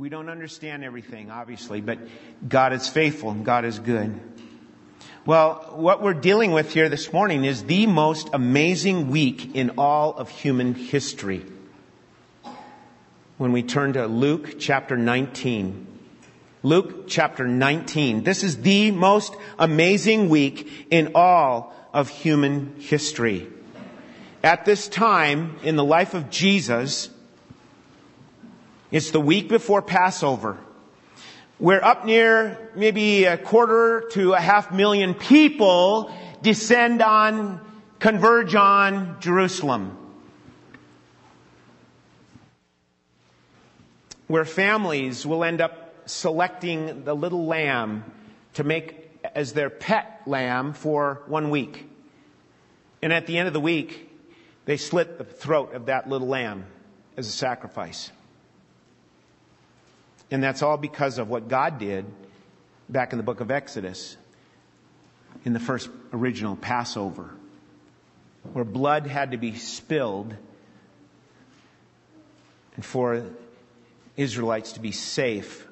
We don't understand everything, obviously, but God is faithful and God is good. Well, what we're dealing with here this morning is the most amazing week in all of human history. When we turn to Luke chapter 19. Luke chapter 19. This is the most amazing week in all of human history. At this time in the life of Jesus, it's the week before Passover. We're up near maybe a quarter to a half million people descend on, converge on Jerusalem. Where families will end up selecting the little lamb to make as their pet lamb for one week. And at the end of the week, they slit the throat of that little lamb as a sacrifice. And that's all because of what God did back in the book of Exodus in the first original Passover, where blood had to be spilled and for Israelites to be safe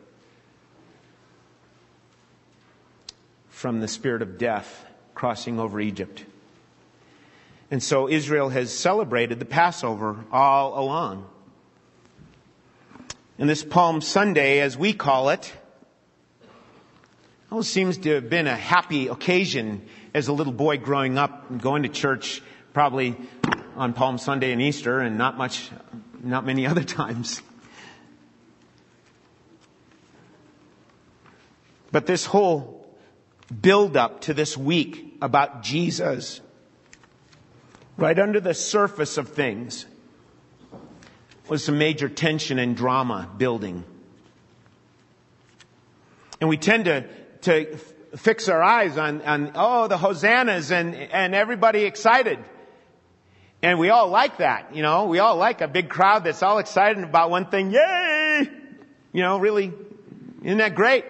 from the spirit of death crossing over Egypt. And so Israel has celebrated the Passover all along. And this Palm Sunday, as we call it, oh, always seems to have been a happy occasion as a little boy growing up and going to church probably on Palm Sunday and Easter and not much, not many other times. But this whole build up to this week about Jesus. Right under the surface of things was some major tension and drama building. And we tend to, to fix our eyes on, on, oh, the hosannas and, and everybody excited. And we all like that, you know, we all like a big crowd that's all excited about one thing. Yay! You know, really, isn't that great?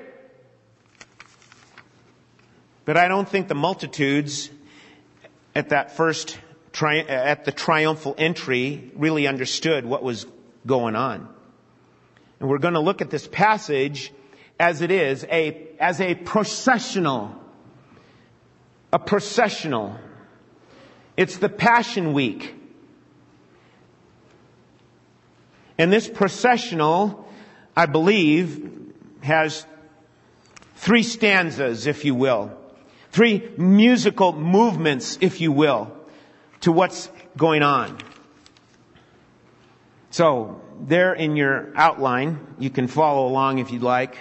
But I don't think the multitudes at that first, tri- at the triumphal entry really understood what was going on. And we're going to look at this passage as it is, a, as a processional, a processional. It's the Passion Week. And this processional, I believe, has three stanzas, if you will. Three musical movements, if you will, to what's going on. So, there in your outline, you can follow along if you'd like.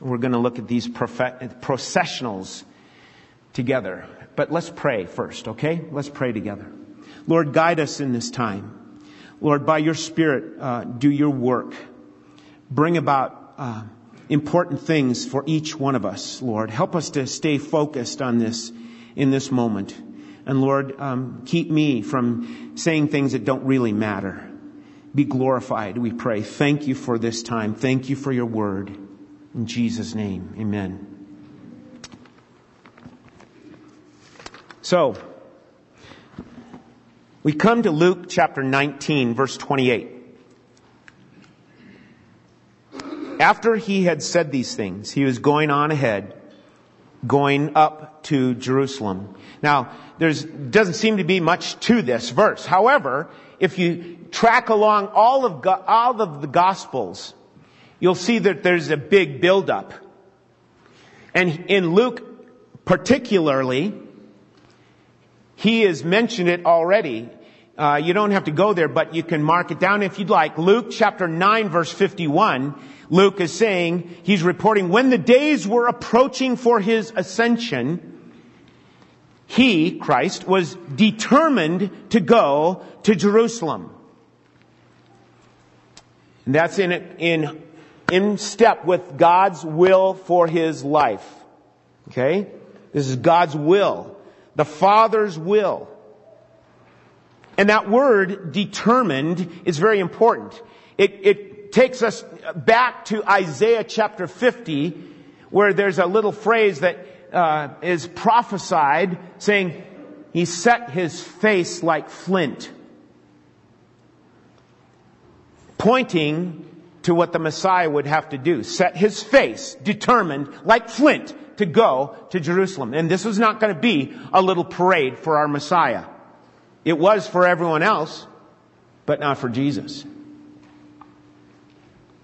We're going to look at these processionals together. But let's pray first, okay? Let's pray together. Lord, guide us in this time. Lord, by your Spirit, uh, do your work. Bring about uh, important things for each one of us, Lord. Help us to stay focused on this in this moment. And Lord, um, keep me from saying things that don't really matter. Be glorified, we pray. Thank you for this time. Thank you for your word. In Jesus' name, amen. So, we come to Luke chapter 19, verse 28. After he had said these things, he was going on ahead, going up to Jerusalem. Now, there's, doesn't seem to be much to this verse. However, if you track along all of, all of the gospels, you'll see that there's a big buildup. And in Luke particularly, he has mentioned it already. Uh, you don't have to go there, but you can mark it down if you'd like. Luke chapter 9 verse 51 Luke is saying, he's reporting, when the days were approaching for his ascension, he, Christ, was determined to go to Jerusalem. And that's in, in, in step with God's will for his life. Okay? This is God's will. The Father's will. And that word determined is very important. It, it takes us back to Isaiah chapter 50, where there's a little phrase that uh, is prophesied saying, He set His face like flint, pointing to what the Messiah would have to do. Set his face, determined, like flint, to go to Jerusalem. And this was not going to be a little parade for our Messiah. It was for everyone else, but not for Jesus.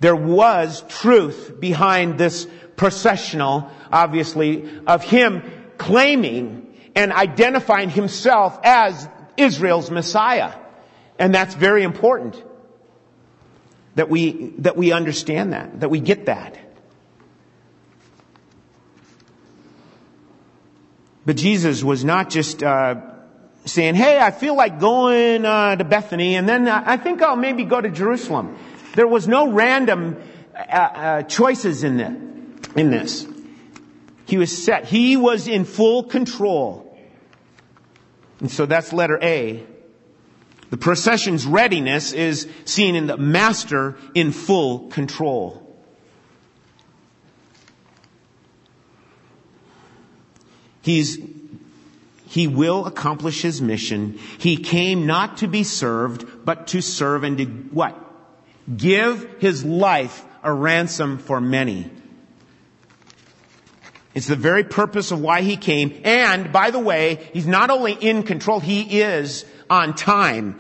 There was truth behind this processional, obviously, of him claiming and identifying himself as Israel's Messiah. And that's very important that we, that we understand that, that we get that. But Jesus was not just uh, saying, "Hey, I feel like going uh, to Bethany, and then I think I'll maybe go to Jerusalem." There was no random uh, uh, choices in this. In this, he was set. He was in full control, and so that's letter A. The procession's readiness is seen in the master in full control. He's, he will accomplish his mission. He came not to be served, but to serve and to what? Give his life a ransom for many. It's the very purpose of why he came. And, by the way, he's not only in control, he is on time.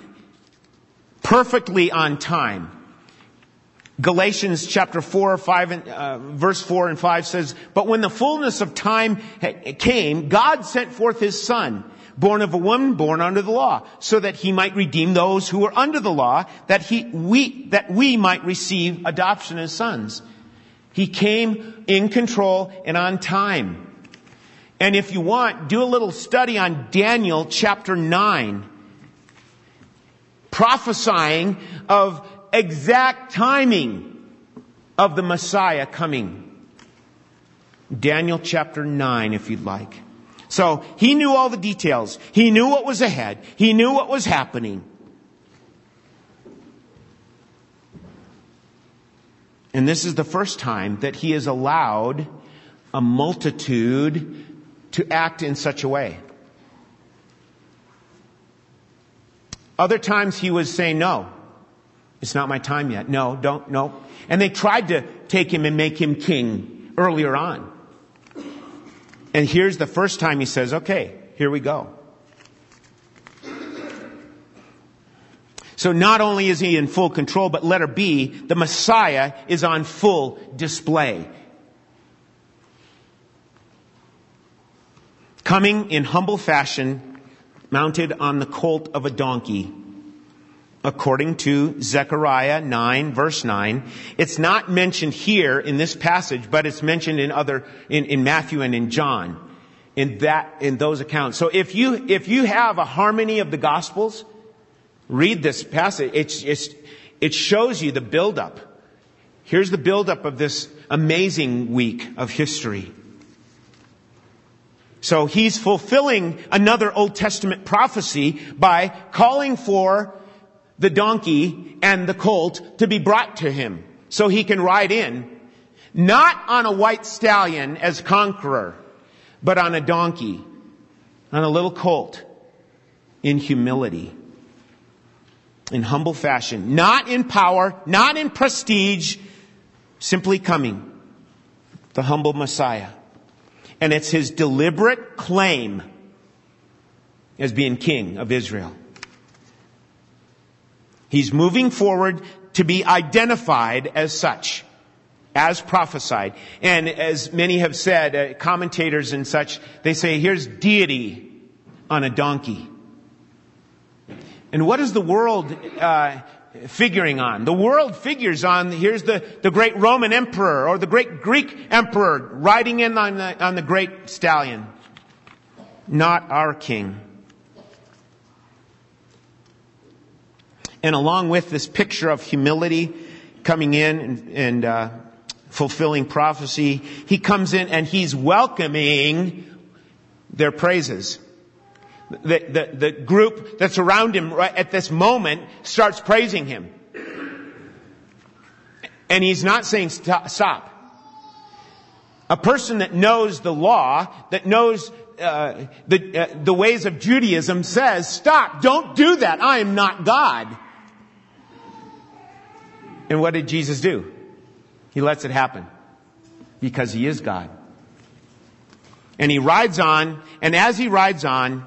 Perfectly on time. Galatians chapter 4, 5, and, uh, verse 4 and 5 says, But when the fullness of time came, God sent forth his son, born of a woman, born under the law, so that he might redeem those who were under the law, that he, we, that we might receive adoption as sons. He came in control and on time. And if you want, do a little study on Daniel chapter 9, prophesying of exact timing of the Messiah coming. Daniel chapter 9, if you'd like. So he knew all the details. He knew what was ahead. He knew what was happening. And this is the first time that he has allowed a multitude to act in such a way. Other times he was saying, no, it's not my time yet. No, don't, no. And they tried to take him and make him king earlier on. And here's the first time he says, okay, here we go. So not only is he in full control, but letter B, the Messiah is on full display. Coming in humble fashion, mounted on the colt of a donkey according to Zechariah 9 verse 9. It's not mentioned here in this passage, but it's mentioned in other, in, in Matthew and in John, in that, in those accounts. So if you, if you have a harmony of the gospels, read this passage. It's, it's, it shows you the buildup. Here's the buildup of this amazing week of history. So he's fulfilling another Old Testament prophecy by calling for the donkey and the colt to be brought to him so he can ride in, not on a white stallion as conqueror, but on a donkey, on a little colt, in humility, in humble fashion, not in power, not in prestige, simply coming, the humble Messiah. And it's his deliberate claim as being king of Israel. He's moving forward to be identified as such, as prophesied. And as many have said, uh, commentators and such, they say, here's deity on a donkey. And what is the world uh, figuring on? The world figures on, here's the, the great Roman emperor or the great Greek emperor riding in on the, on the great stallion. Not our king. And along with this picture of humility coming in and, and uh, fulfilling prophecy, he comes in and he's welcoming their praises. The, the, the group that's around him right at this moment starts praising him. And he's not saying stop. A person that knows the law, that knows uh, the, uh, the ways of Judaism says, stop, don't do that. I am not God. And what did Jesus do? He lets it happen because he is God. And he rides on, and as he rides on,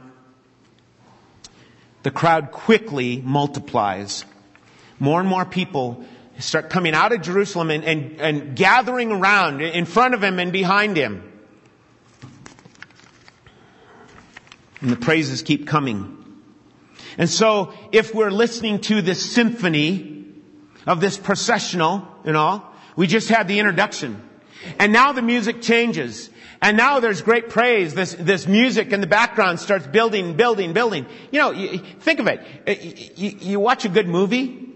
the crowd quickly multiplies. More and more people start coming out of Jerusalem and, and, and gathering around in front of him and behind him. And the praises keep coming. And so, if we're listening to this symphony of this processional and all, we just had the introduction. And now the music changes. And now there's great praise. This, this music in the background starts building, building, building. You know, you, think of it. Uh, you, you watch a good movie,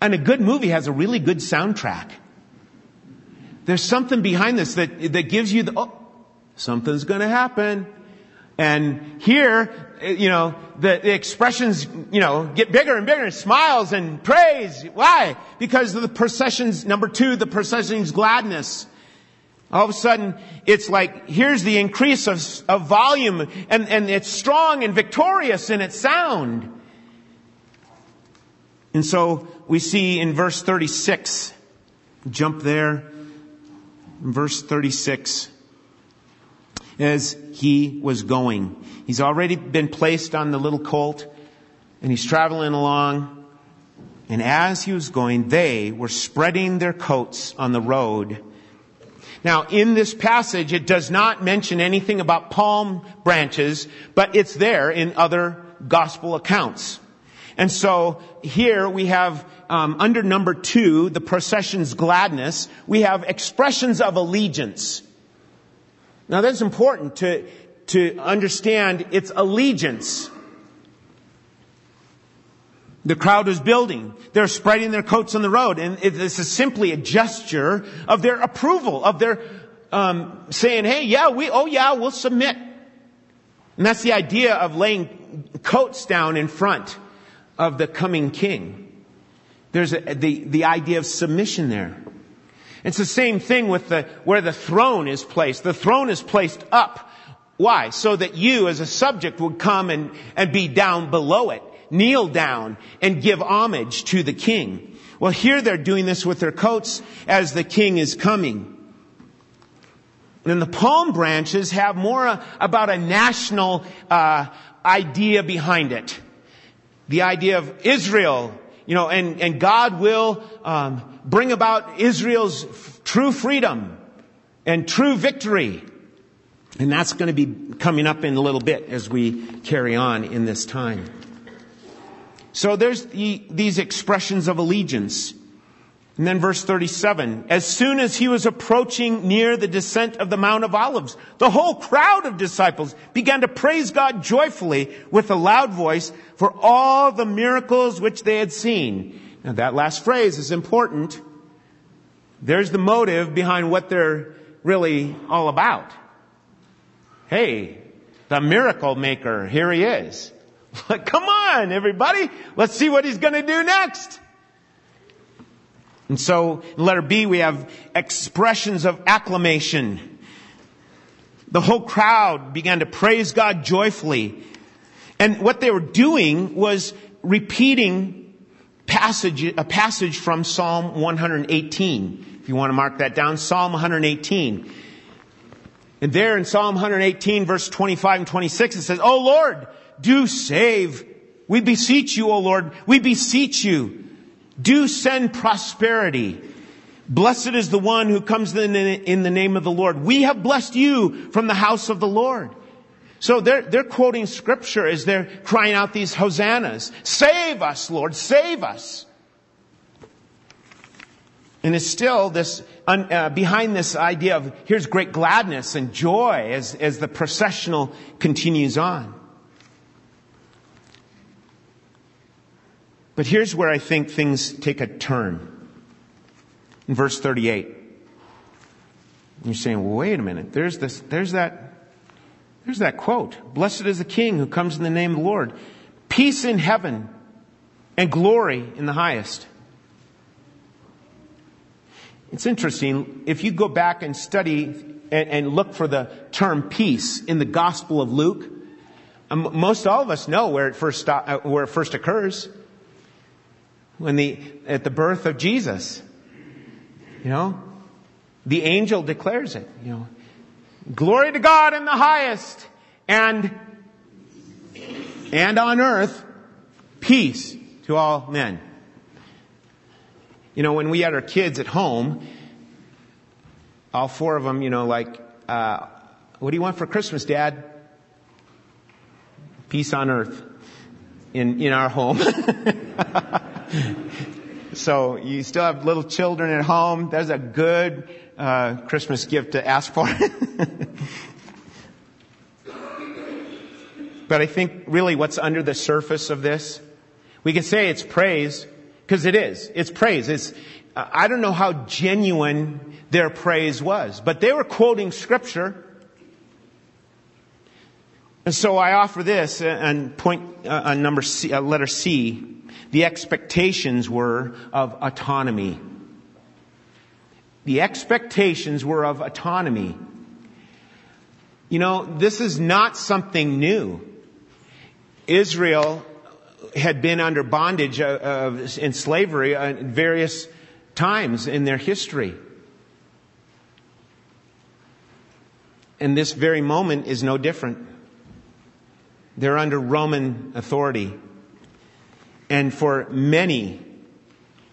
and a good movie has a really good soundtrack. There's something behind this that, that gives you the, oh, something's gonna happen. And here, uh, you know, the, the, expressions, you know, get bigger and bigger, and smiles and praise. Why? Because of the processions, number two, the procession's gladness. All of a sudden, it's like, here's the increase of, of volume, and, and it's strong and victorious in its sound. And so we see in verse 36, jump there, verse 36, as he was going. He's already been placed on the little colt, and he's traveling along. And as he was going, they were spreading their coats on the road now, in this passage, it does not mention anything about palm branches, but it's there in other gospel accounts. And so here we have um, under number two, the procession's gladness, we have expressions of allegiance. Now that's important to to understand its allegiance. The crowd is building. They're spreading their coats on the road. And this is simply a gesture of their approval, of their um, saying, hey, yeah, we, oh yeah, we'll submit. And that's the idea of laying coats down in front of the coming king. There's a, the, the idea of submission there. It's the same thing with the, where the throne is placed. The throne is placed up. Why? So that you as a subject would come and, and be down below it kneel down and give homage to the king. Well, here they're doing this with their coats as the king is coming. And the palm branches have more uh, about a national uh, idea behind it. The idea of Israel, you know, and, and God will um, bring about Israel's f- true freedom and true victory. And that's going to be coming up in a little bit as we carry on in this time. So there's the, these expressions of allegiance. And then verse 37, as soon as he was approaching near the descent of the Mount of Olives, the whole crowd of disciples began to praise God joyfully with a loud voice for all the miracles which they had seen. Now that last phrase is important. There's the motive behind what they're really all about. Hey, the miracle maker, here he is. Come on, everybody. Let's see what he's going to do next. And so, in letter B, we have expressions of acclamation. The whole crowd began to praise God joyfully. And what they were doing was repeating passage, a passage from Psalm 118. If you want to mark that down, Psalm 118. And there in Psalm 118 verse 25 and 26 it says, Oh Lord, do save. We beseech you, O Lord. We beseech you. Do send prosperity. Blessed is the one who comes in the name of the Lord. We have blessed you from the house of the Lord. So they're, they're quoting scripture as they're crying out these hosannas. Save us, Lord, save us. And it's still this, uh, behind this idea of here's great gladness and joy as, as the processional continues on. But here's where I think things take a turn. In verse 38. You're saying, well, wait a minute. There's this, there's that, there's that quote. Blessed is the King who comes in the name of the Lord. Peace in heaven and glory in the highest. It's interesting. If you go back and study and, and look for the term peace in the Gospel of Luke, um, most all of us know where it first, uh, where it first occurs. When the, at the birth of Jesus. You know, the angel declares it, you know, glory to God in the highest and, and on earth, peace to all men. You know, when we had our kids at home, all four of them, you know, like, uh, what do you want for Christmas, Dad? Peace on earth in, in our home. so you still have little children at home. That's a good uh, Christmas gift to ask for. but I think really what's under the surface of this, we can say it's praise because it is. It's praise. It's, I don't know how genuine their praise was, but they were quoting scripture. And so I offer this and point uh, on number C, uh, letter C. The expectations were of autonomy. The expectations were of autonomy. You know, this is not something new. Israel had been under bondage of, in slavery at various times in their history. And this very moment is no different. They're under Roman authority. And for many,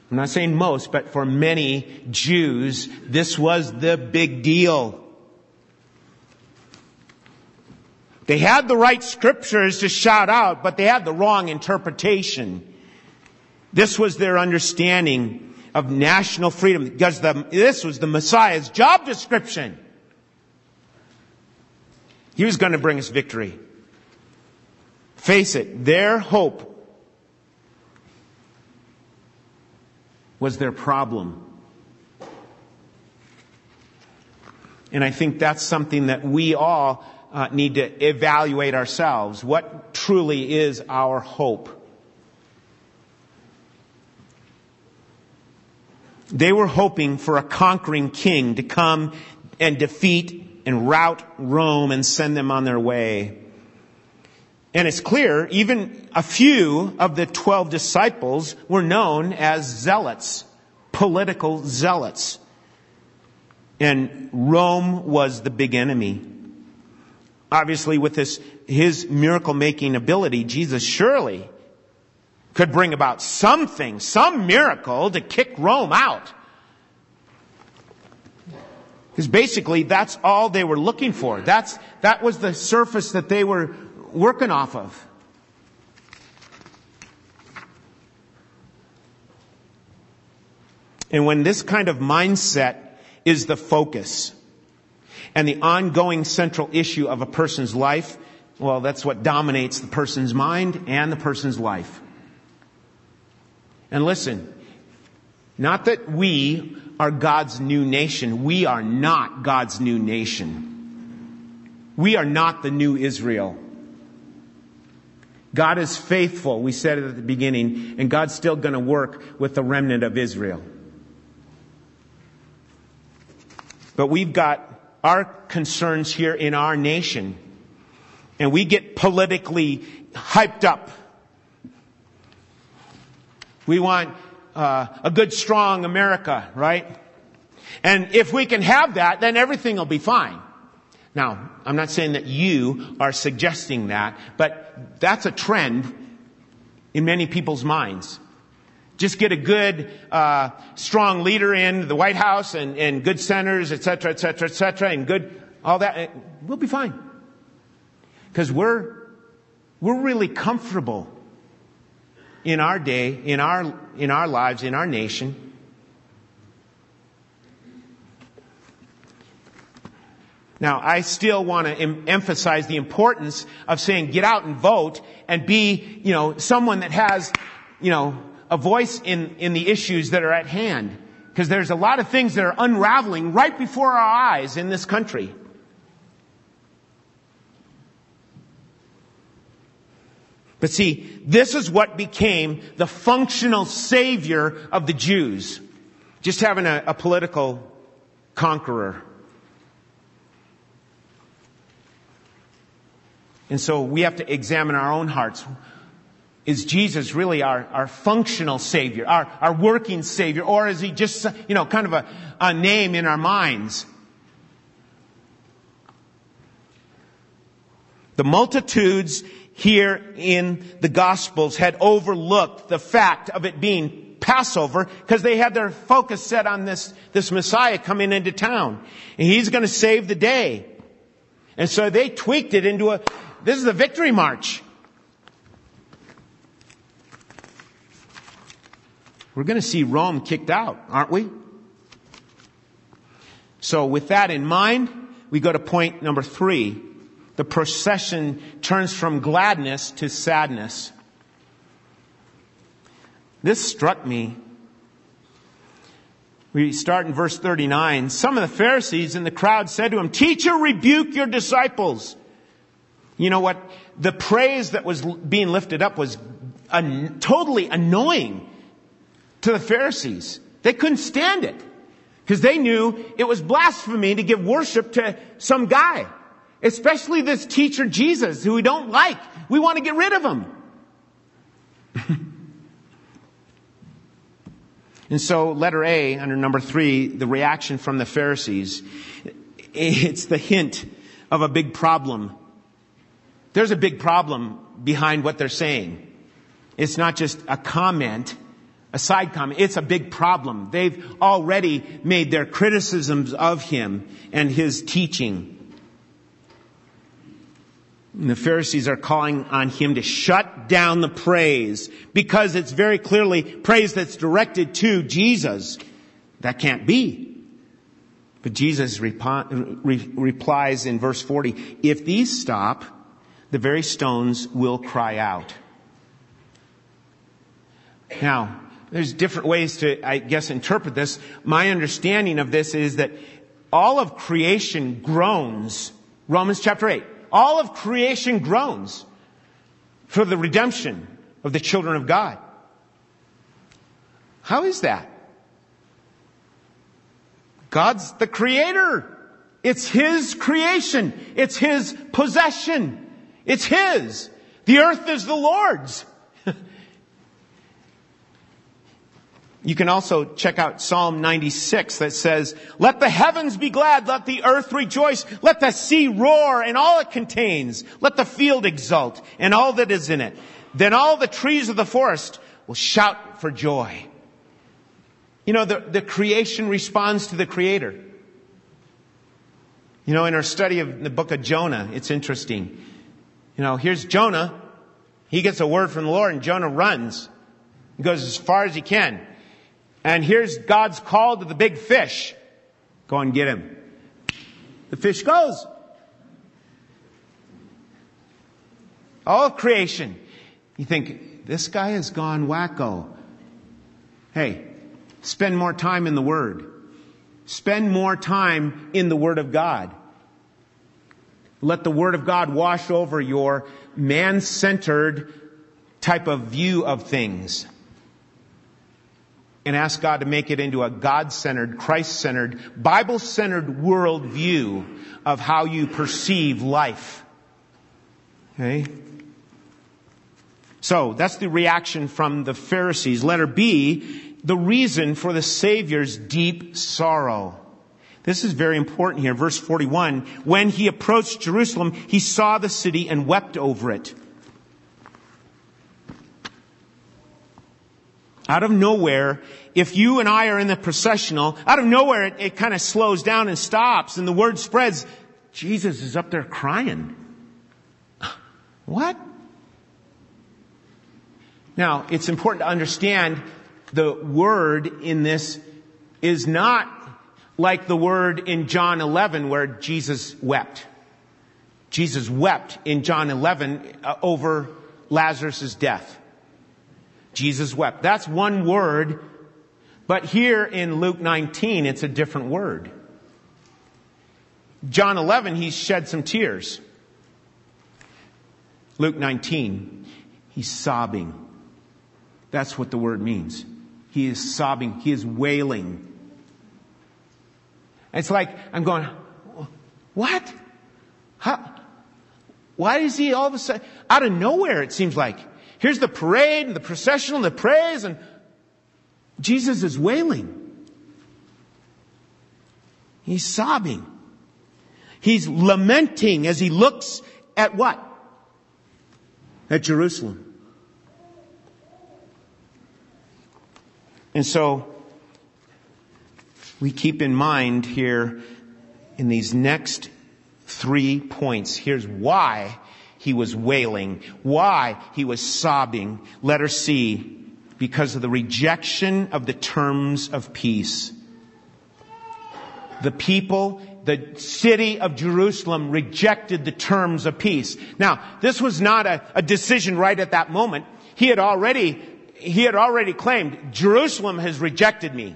I'm not saying most, but for many Jews, this was the big deal. They had the right scriptures to shout out, but they had the wrong interpretation. This was their understanding of national freedom because the, this was the Messiah's job description. He was going to bring us victory. Face it, their hope was their problem. And I think that's something that we all uh, need to evaluate ourselves. What truly is our hope? They were hoping for a conquering king to come and defeat and rout Rome and send them on their way. And it's clear, even a few of the twelve disciples were known as zealots, political zealots. And Rome was the big enemy. Obviously, with this, his miracle making ability, Jesus surely could bring about something, some miracle to kick Rome out. Because basically, that's all they were looking for. That's, that was the surface that they were working off of. And when this kind of mindset is the focus, and the ongoing central issue of a person's life, well, that's what dominates the person's mind and the person's life. And listen, not that we are God's new nation. We are not God's new nation. We are not the new Israel. God is faithful, we said it at the beginning, and God's still going to work with the remnant of Israel. But we've got our concerns here in our nation. And we get politically hyped up. We want uh, a good, strong America, right? And if we can have that, then everything will be fine. Now, I'm not saying that you are suggesting that, but that's a trend in many people's minds. Just get a good, uh, strong leader in the White House and, and good senators, et cetera, et cetera, et cetera, and good, all that. We'll be fine. Because we're, we're really comfortable in our day, in our, in our lives, in our nation. Now, I still want to em- emphasize the importance of saying get out and vote and be, you know, someone that has, you know, a voice in, in the issues that are at hand. Because there's a lot of things that are unraveling right before our eyes in this country. But see, this is what became the functional savior of the Jews. Just having a, a political conqueror. And so we have to examine our own hearts. is Jesus really our, our functional Savior, our, our working Savior, or is He just, you know, kind of a, a name in our minds? The multitudes here in the Gospels had overlooked the fact of it being Passover because they had their focus set on this, this Messiah coming into town. And he's going to save the day. And so they tweaked it into a, this is a victory march. We're going to see Rome kicked out, aren't we? So with that in mind, we go to point number three. The procession turns from gladness to sadness. This struck me. We start in verse 39. Some of the Pharisees in the crowd said to him, Teacher, rebuke your disciples. You know what? The praise that was being lifted up was totally annoying to the Pharisees. They couldn't stand it because they knew it was blasphemy to give worship to some guy, especially this teacher Jesus who we don't like. We want to get rid of him. and so letter A under number three, the reaction from the Pharisees, it's the hint of a big problem. There's a big problem behind what they're saying. It's not just a comment a side comment. It's a big problem. They've already made their criticisms of him and his teaching. And the Pharisees are calling on him to shut down the praise because it's very clearly praise that's directed to Jesus. That can't be. But Jesus replies in verse 40, if these stop, the very stones will cry out. Now, there's different ways to, I guess, interpret this. My understanding of this is that all of creation groans. Romans chapter 8. All of creation groans for the redemption of the children of God. How is that? God's the creator. It's His creation. It's His possession. It's His. The earth is the Lord's. You can also check out Psalm 96 that says, Let the heavens be glad, let the earth rejoice, let the sea roar and all it contains, let the field exult and all that is in it. Then all the trees of the forest will shout for joy. You know, the, the creation responds to the creator. You know, in our study of the book of Jonah, it's interesting. You know, here's Jonah. He gets a word from the Lord and Jonah runs. He goes as far as he can. And here's God's call to the big fish. Go and get him. The fish goes. All creation. You think, this guy has gone wacko. Hey, spend more time in the Word. Spend more time in the Word of God. Let the Word of God wash over your man-centered type of view of things and ask God to make it into a God-centered, Christ-centered, Bible-centered worldview of how you perceive life. Okay? So, that's the reaction from the Pharisees. Letter B, the reason for the Savior's deep sorrow. This is very important here. Verse 41. When he approached Jerusalem, he saw the city and wept over it. Out of nowhere, if you and I are in the processional, out of nowhere it, it kind of slows down and stops and the word spreads, Jesus is up there crying. What? Now, it's important to understand the word in this is not like the word in John 11 where Jesus wept. Jesus wept in John 11 uh, over Lazarus' death. Jesus wept. That's one word, but here in Luke 19, it's a different word. John 11, he shed some tears. Luke 19, he's sobbing. That's what the word means. He is sobbing. He is wailing. It's like, I'm going, what? How? Why is he all of a sudden, out of nowhere, it seems like. here's the parade and the processional and the praise and Jesus is wailing. He's sobbing. He's lamenting as he looks at what? At Jerusalem. And so, we keep in mind here in these next three points. Here's why he was wailing, why he was sobbing. Letter C, because of the rejection of the terms of peace. The people, the city of Jerusalem rejected the terms of peace. Now, this was not a, a decision right at that moment. He had already, he had already claimed, Jerusalem has rejected me.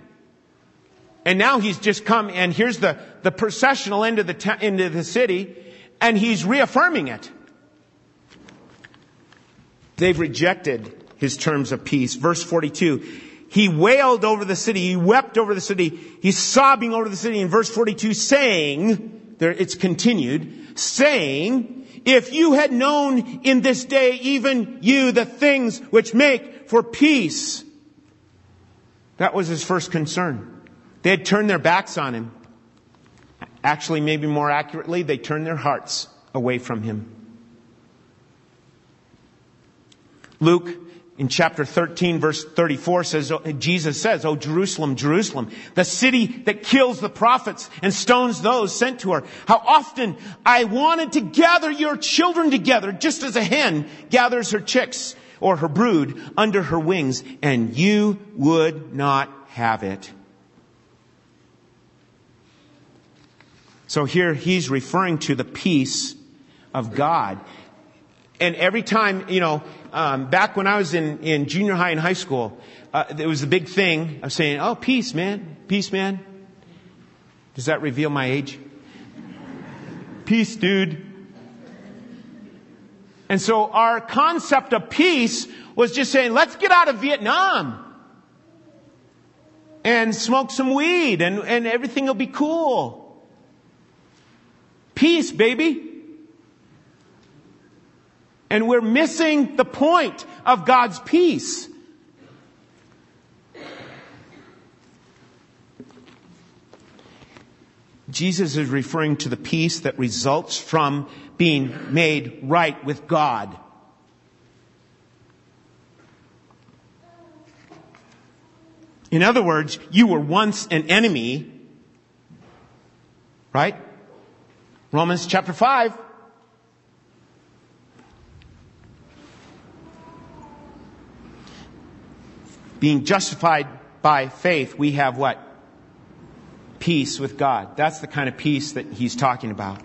And now he's just come and here's the, the processional into the, into the city and he's reaffirming it. They've rejected his terms of peace. Verse 42. He wailed over the city. He wept over the city. He's sobbing over the city in verse 42 saying, there, it's continued, saying, if you had known in this day, even you, the things which make for peace. That was his first concern. They had turned their backs on him. Actually, maybe more accurately, they turned their hearts away from him. Luke in chapter 13 verse 34 says, oh, Jesus says, Oh Jerusalem, Jerusalem, the city that kills the prophets and stones those sent to her. How often I wanted to gather your children together just as a hen gathers her chicks or her brood under her wings and you would not have it. So here he's referring to the peace of God. And every time, you know, um, back when I was in, in junior high and high school, uh, it was the big thing of saying, oh, peace, man. Peace, man. Does that reveal my age? peace, dude. And so our concept of peace was just saying, let's get out of Vietnam and smoke some weed and, and everything will be cool. Peace, baby. And we're missing the point of God's peace. Jesus is referring to the peace that results from being made right with God. In other words, you were once an enemy, right? Romans chapter 5. being justified by faith, we have what? Peace with God. That's the kind of peace that he's talking about.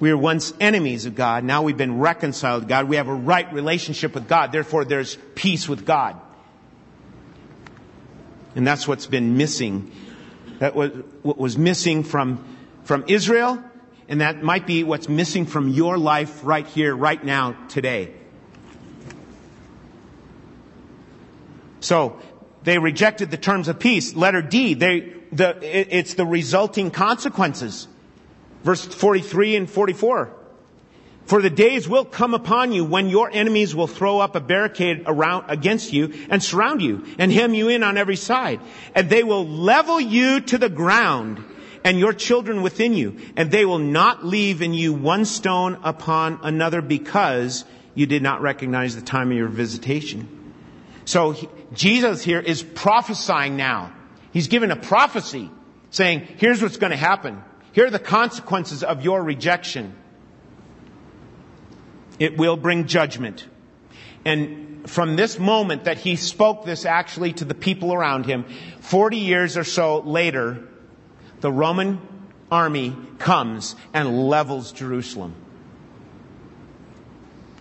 We were once enemies of God. Now we've been reconciled to God. We have a right relationship with God. Therefore, there's peace with God. And that's what's been missing. That was what was missing from, from Israel. And that might be what's missing from your life right here, right now, today. So they rejected the terms of peace. Letter D, they, the, it's the resulting consequences. Verse 43 and 44. For the days will come upon you when your enemies will throw up a barricade around against you and surround you and hem you in on every side. And they will level you to the ground and your children within you. And they will not leave in you one stone upon another because you did not recognize the time of your visitation. So he, Jesus here is prophesying now. He's given a prophecy saying, here's what's going to happen. Here are the consequences of your rejection. It will bring judgment. And from this moment that he spoke this actually to the people around him, 40 years or so later, the Roman army comes and levels Jerusalem.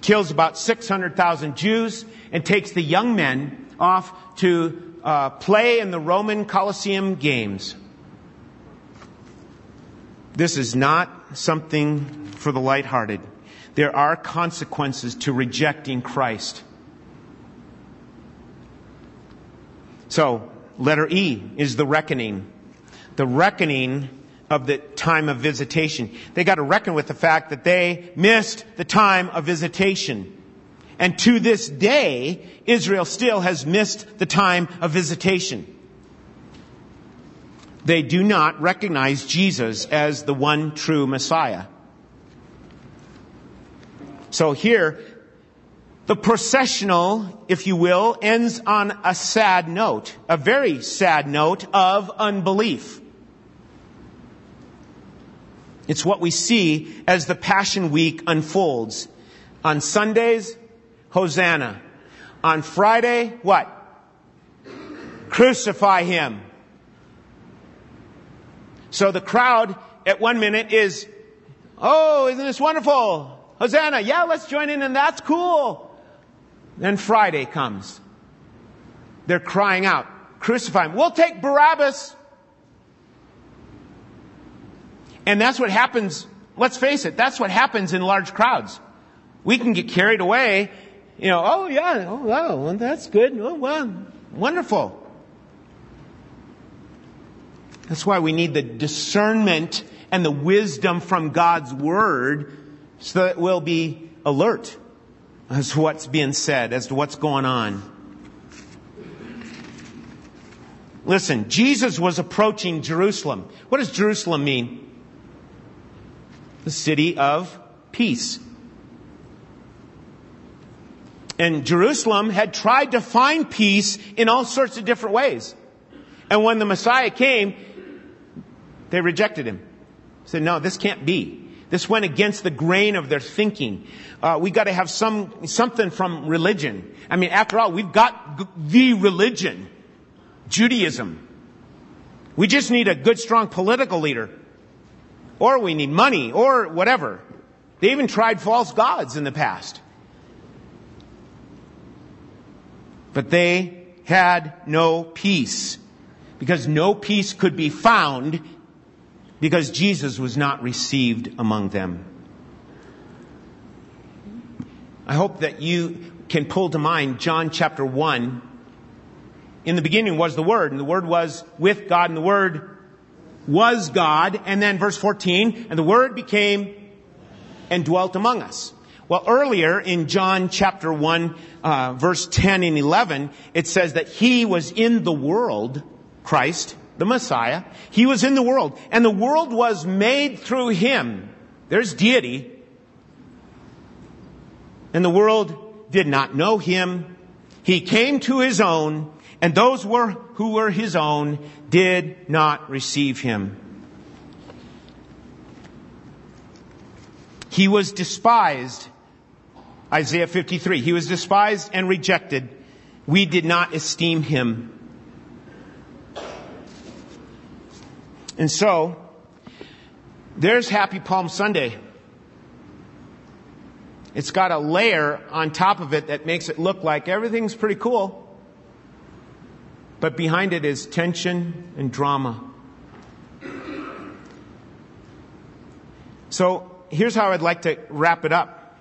Kills about 600,000 Jews and takes the young men off to uh, play in the Roman Colosseum games. This is not something for the lighthearted. There are consequences to rejecting Christ. So, letter E is the reckoning. The reckoning of the time of visitation. They got to reckon with the fact that they missed the time of visitation. And to this day, Israel still has missed the time of visitation. They do not recognize Jesus as the one true Messiah. So here, the processional, if you will, ends on a sad note, a very sad note of unbelief. It's what we see as the Passion Week unfolds. On Sundays, Hosanna. On Friday, what? Crucify him. So the crowd at one minute is, oh, isn't this wonderful? Hosanna, yeah, let's join in and that's cool. Then Friday comes. They're crying out, crucify him. We'll take Barabbas. And that's what happens, let's face it, that's what happens in large crowds. We can get carried away, you know, oh yeah, oh wow, well, that's good, oh wow, wonderful. That's why we need the discernment and the wisdom from God's Word so that we'll be alert as to what's being said, as to what's going on. Listen, Jesus was approaching Jerusalem. What does Jerusalem mean? The city of peace. And Jerusalem had tried to find peace in all sorts of different ways. And when the Messiah came, they rejected him. Said, no, this can't be. This went against the grain of their thinking. Uh, we got to have some something from religion. I mean, after all, we've got the religion, Judaism. We just need a good, strong political leader or we need money, or whatever. They even tried false gods in the past. But they had no peace. Because no peace could be found because Jesus was not received among them. I hope that you can pull to mind John chapter 1. In the beginning was the Word, and the Word was with God, and the Word was God, and then verse 14, and the Word became and dwelt among us. Well, earlier in John chapter 1, uh, verse 10 and 11, it says that He was in the world, Christ, the Messiah. He was in the world, and the world was made through Him. There's deity. And the world did not know Him. He came to His own, and those were, who were his own did not receive him. He was despised. Isaiah 53. He was despised and rejected. We did not esteem him. And so, there's Happy Palm Sunday. It's got a layer on top of it that makes it look like everything's pretty cool. But behind it is tension and drama. So here's how I'd like to wrap it up.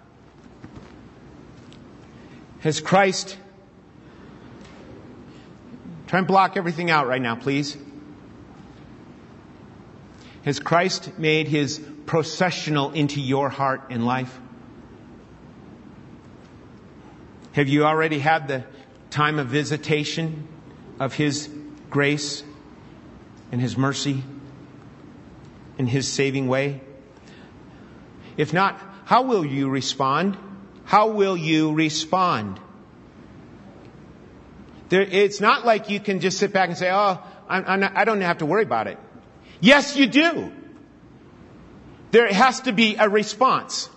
Has Christ, try and block everything out right now, please. Has Christ made his processional into your heart and life? Have you already had the time of visitation of His grace and His mercy and His saving way? If not, how will you respond? How will you respond? There, it's not like you can just sit back and say, oh, I'm, I'm not, I don't have to worry about it. Yes, you do. There has to be a response.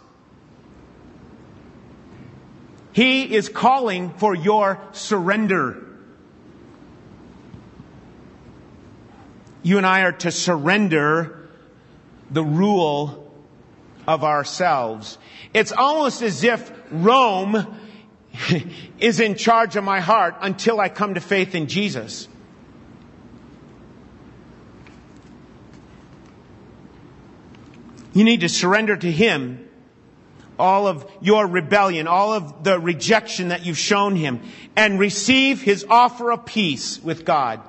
He is calling for your surrender. You and I are to surrender the rule of ourselves. It's almost as if Rome is in charge of my heart until I come to faith in Jesus. You need to surrender to Him all of your rebellion, all of the rejection that you've shown Him, and receive His offer of peace with God.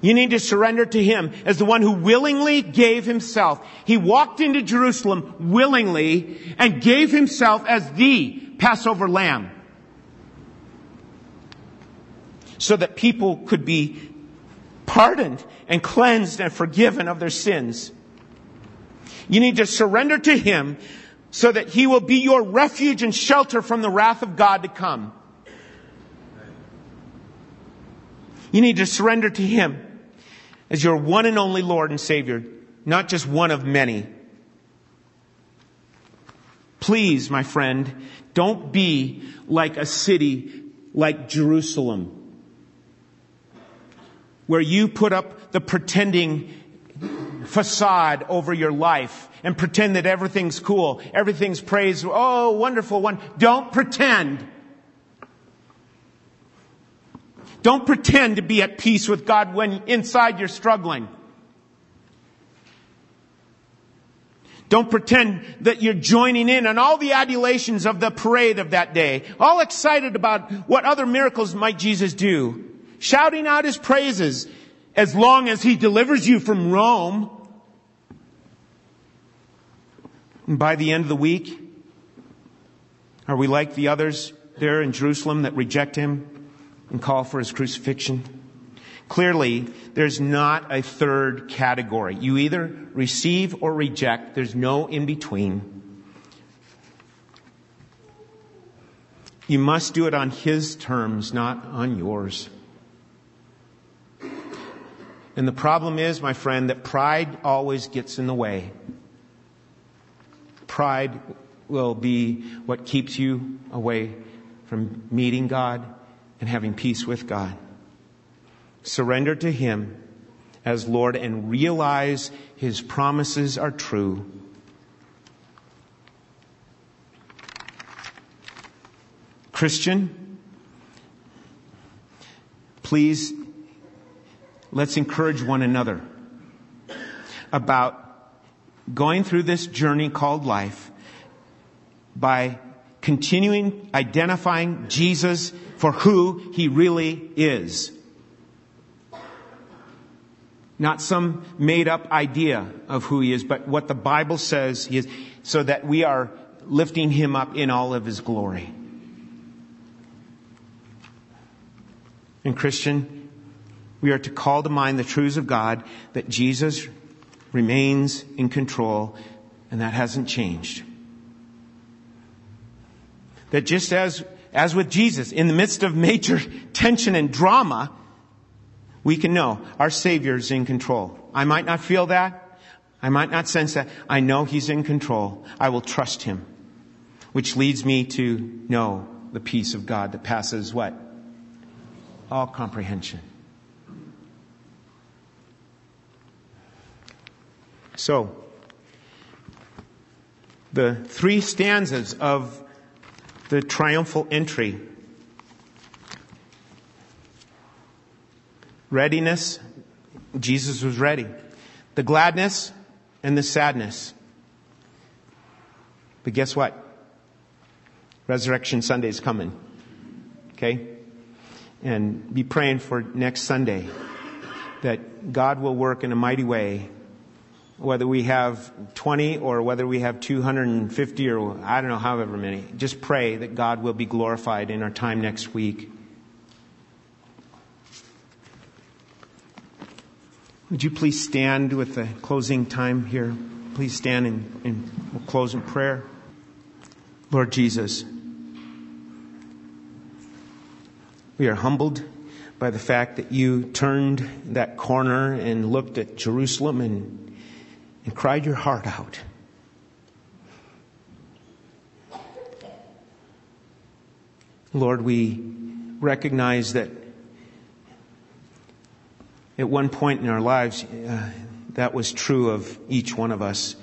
You need to surrender to Him as the one who willingly gave Himself. He walked into Jerusalem willingly and gave Himself as the Passover lamb. So that people could be pardoned and cleansed and forgiven of their sins. You need to surrender to Him so that He will be your refuge and shelter from the wrath of God to come. You need to surrender to Him as your one and only Lord and Savior, not just one of many. Please, my friend, don't be like a city like Jerusalem, where you put up the pretending facade over your life and pretend that everything's cool, everything's praise. Oh, wonderful one. Don't pretend. Don't pretend to be at peace with God when inside you're struggling. Don't pretend that you're joining in on all the adulations of the parade of that day, all excited about what other miracles might Jesus do, shouting out his praises as long as he delivers you from Rome. And by the end of the week, are we like the others there in Jerusalem that reject him? And call for his crucifixion? Clearly, there's not a third category. You either receive or reject. There's no in between. You must do it on his terms, not on yours. And the problem is, my friend, that pride always gets in the way. Pride will be what keeps you away from meeting God and having peace with God. Surrender to Him as Lord and realize His promises are true. Christian, please let's encourage one another about going through this journey called life by continuing identifying Jesus for who he really is. Not some made up idea of who he is, but what the Bible says he is, so that we are lifting him up in all of his glory. And Christian, we are to call to mind the truths of God that Jesus remains in control and that hasn't changed. That just as as with Jesus, in the midst of major tension and drama, we can know our Savior is in control. I might not feel that. I might not sense that. I know He's in control. I will trust Him. Which leads me to know the peace of God that passes what? All comprehension. So, the three stanzas of the triumphal entry. Readiness, Jesus was ready. The gladness and the sadness. But guess what? Resurrection Sunday is coming. Okay? And be praying for next Sunday that God will work in a mighty way whether we have 20 or whether we have 250 or I don't know, however many. Just pray that God will be glorified in our time next week. Would you please stand with the closing time here? Please stand and, and we'll close in prayer. Lord Jesus, we are humbled by the fact that you turned that corner and looked at Jerusalem and and cried your heart out. Lord, we recognize that at one point in our lives, uh, that was true of each one of us.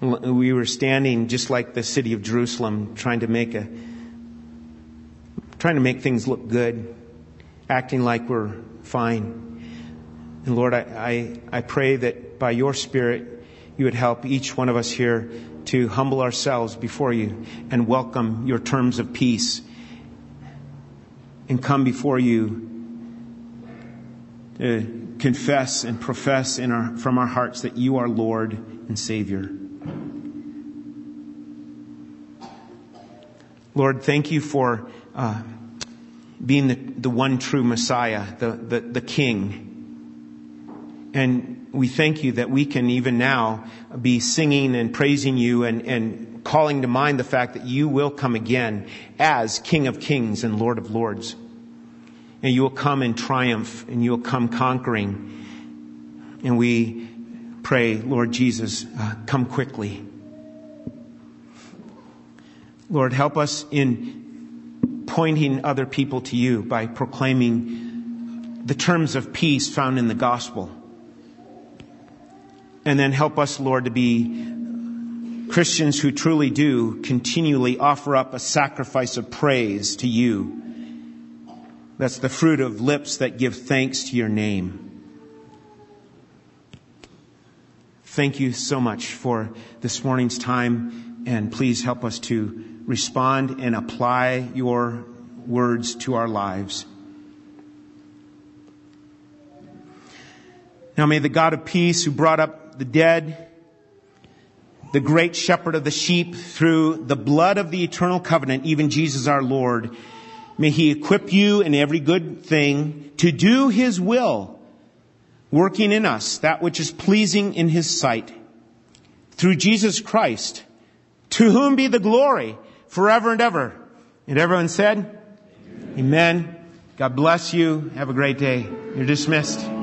We were standing just like the city of Jerusalem, trying to make a, trying to make things look good, acting like we're fine. And Lord, I, I, I pray that by your Spirit, you would help each one of us here to humble ourselves before you and welcome your terms of peace and come before you to confess and profess in our, from our hearts that you are Lord and Savior. Lord, thank you for uh, being the, the one true Messiah, the, the, the King. And we thank you that we can even now be singing and praising you and, and calling to mind the fact that you will come again as King of Kings and Lord of Lords. And you will come in triumph and you will come conquering. And we pray, Lord Jesus, uh, come quickly. Lord, help us in pointing other people to you by proclaiming the terms of peace found in the gospel. And then help us, Lord, to be Christians who truly do continually offer up a sacrifice of praise to you. That's the fruit of lips that give thanks to your name. Thank you so much for this morning's time, and please help us to respond and apply your words to our lives. Now may the God of peace who brought the dead, the great shepherd of the sheep through the blood of the eternal covenant, even Jesus our Lord, may he equip you in every good thing to do his will, working in us that which is pleasing in his sight. Through Jesus Christ, to whom be the glory forever and ever. And everyone said, Amen. Amen. God bless you. Have a great day. You're dismissed.